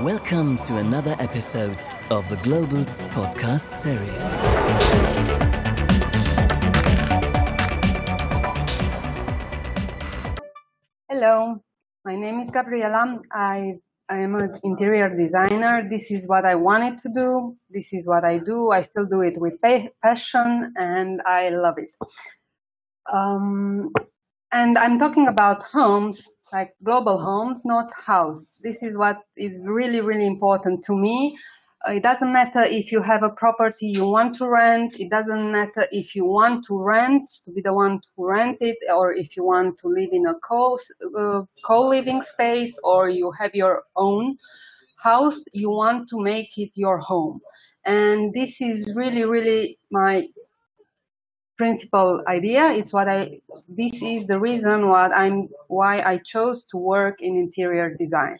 Welcome to another episode of the Globals podcast series. Hello, my name is Gabriela. I, I am an interior designer. This is what I wanted to do. This is what I do. I still do it with passion and I love it. Um, and I'm talking about homes, like global homes, not house. This is what is really, really important to me. Uh, it doesn't matter if you have a property you want to rent. It doesn't matter if you want to rent, to be the one to rent it, or if you want to live in a co, uh, co-living space, or you have your own house. You want to make it your home. And this is really, really my principal idea. It's what I, this is the reason what I'm, why I chose to work in interior design.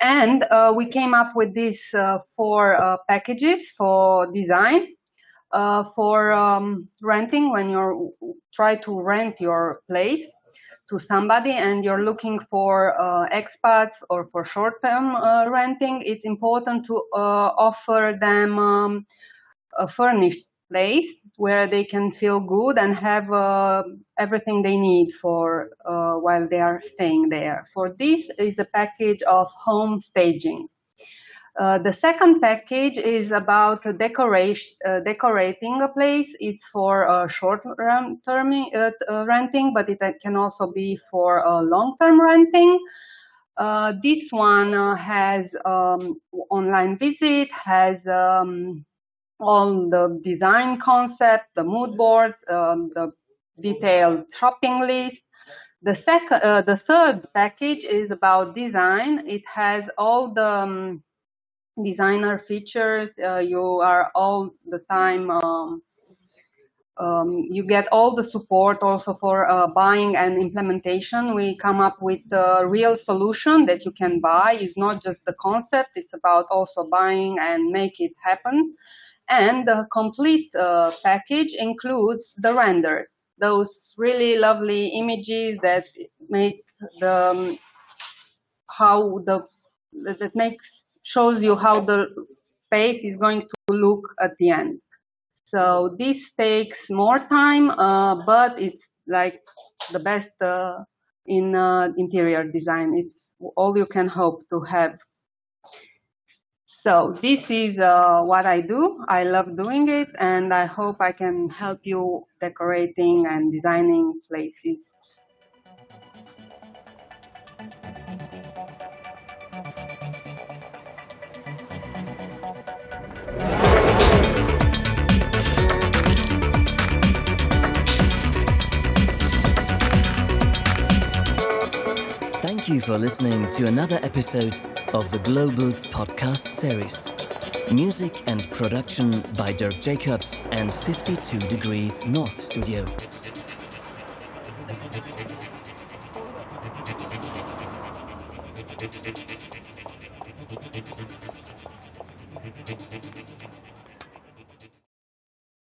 And uh, we came up with these uh, four uh, packages for design. Uh, for um, renting, when you try to rent your place to somebody and you're looking for uh, expats or for short-term uh, renting, it's important to offer them um, furnished place where they can feel good and have uh, everything they need for uh, while they are staying there. For this is a package of home staging. Uh, the second package is about uh, decorating a place. It's for uh, short-term uh, renting, but it can also be for long-term renting. this one has um, online visit, has um, on the design concept, the mood boards, um, the detailed shopping list. The second, uh, the third package is about design. It has all the um, designer features. Uh, you are all the time. Um, um, you get all the support also for uh, buying and implementation. We come up with a real solution that you can buy. It's not just the concept. It's about also buying and make it happen. And the complete uh, package includes the renders, those really lovely images that make the um, how the that makes shows you how the space is going to look at the end. So this takes more time, uh, but it's like the best uh, in uh, interior design. It's all you can hope to have so this is uh, what I do. I love doing it and I hope I can help you decorating and designing places. Thank you for listening to another episode of the Globals podcast series. Music and production by Dirk Jacobs and 52 Degrees North Studio.